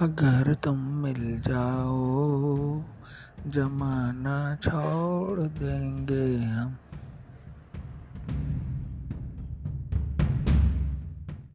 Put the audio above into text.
अगर तुम मिल जाओ जमाना छोड़ देंगे हम।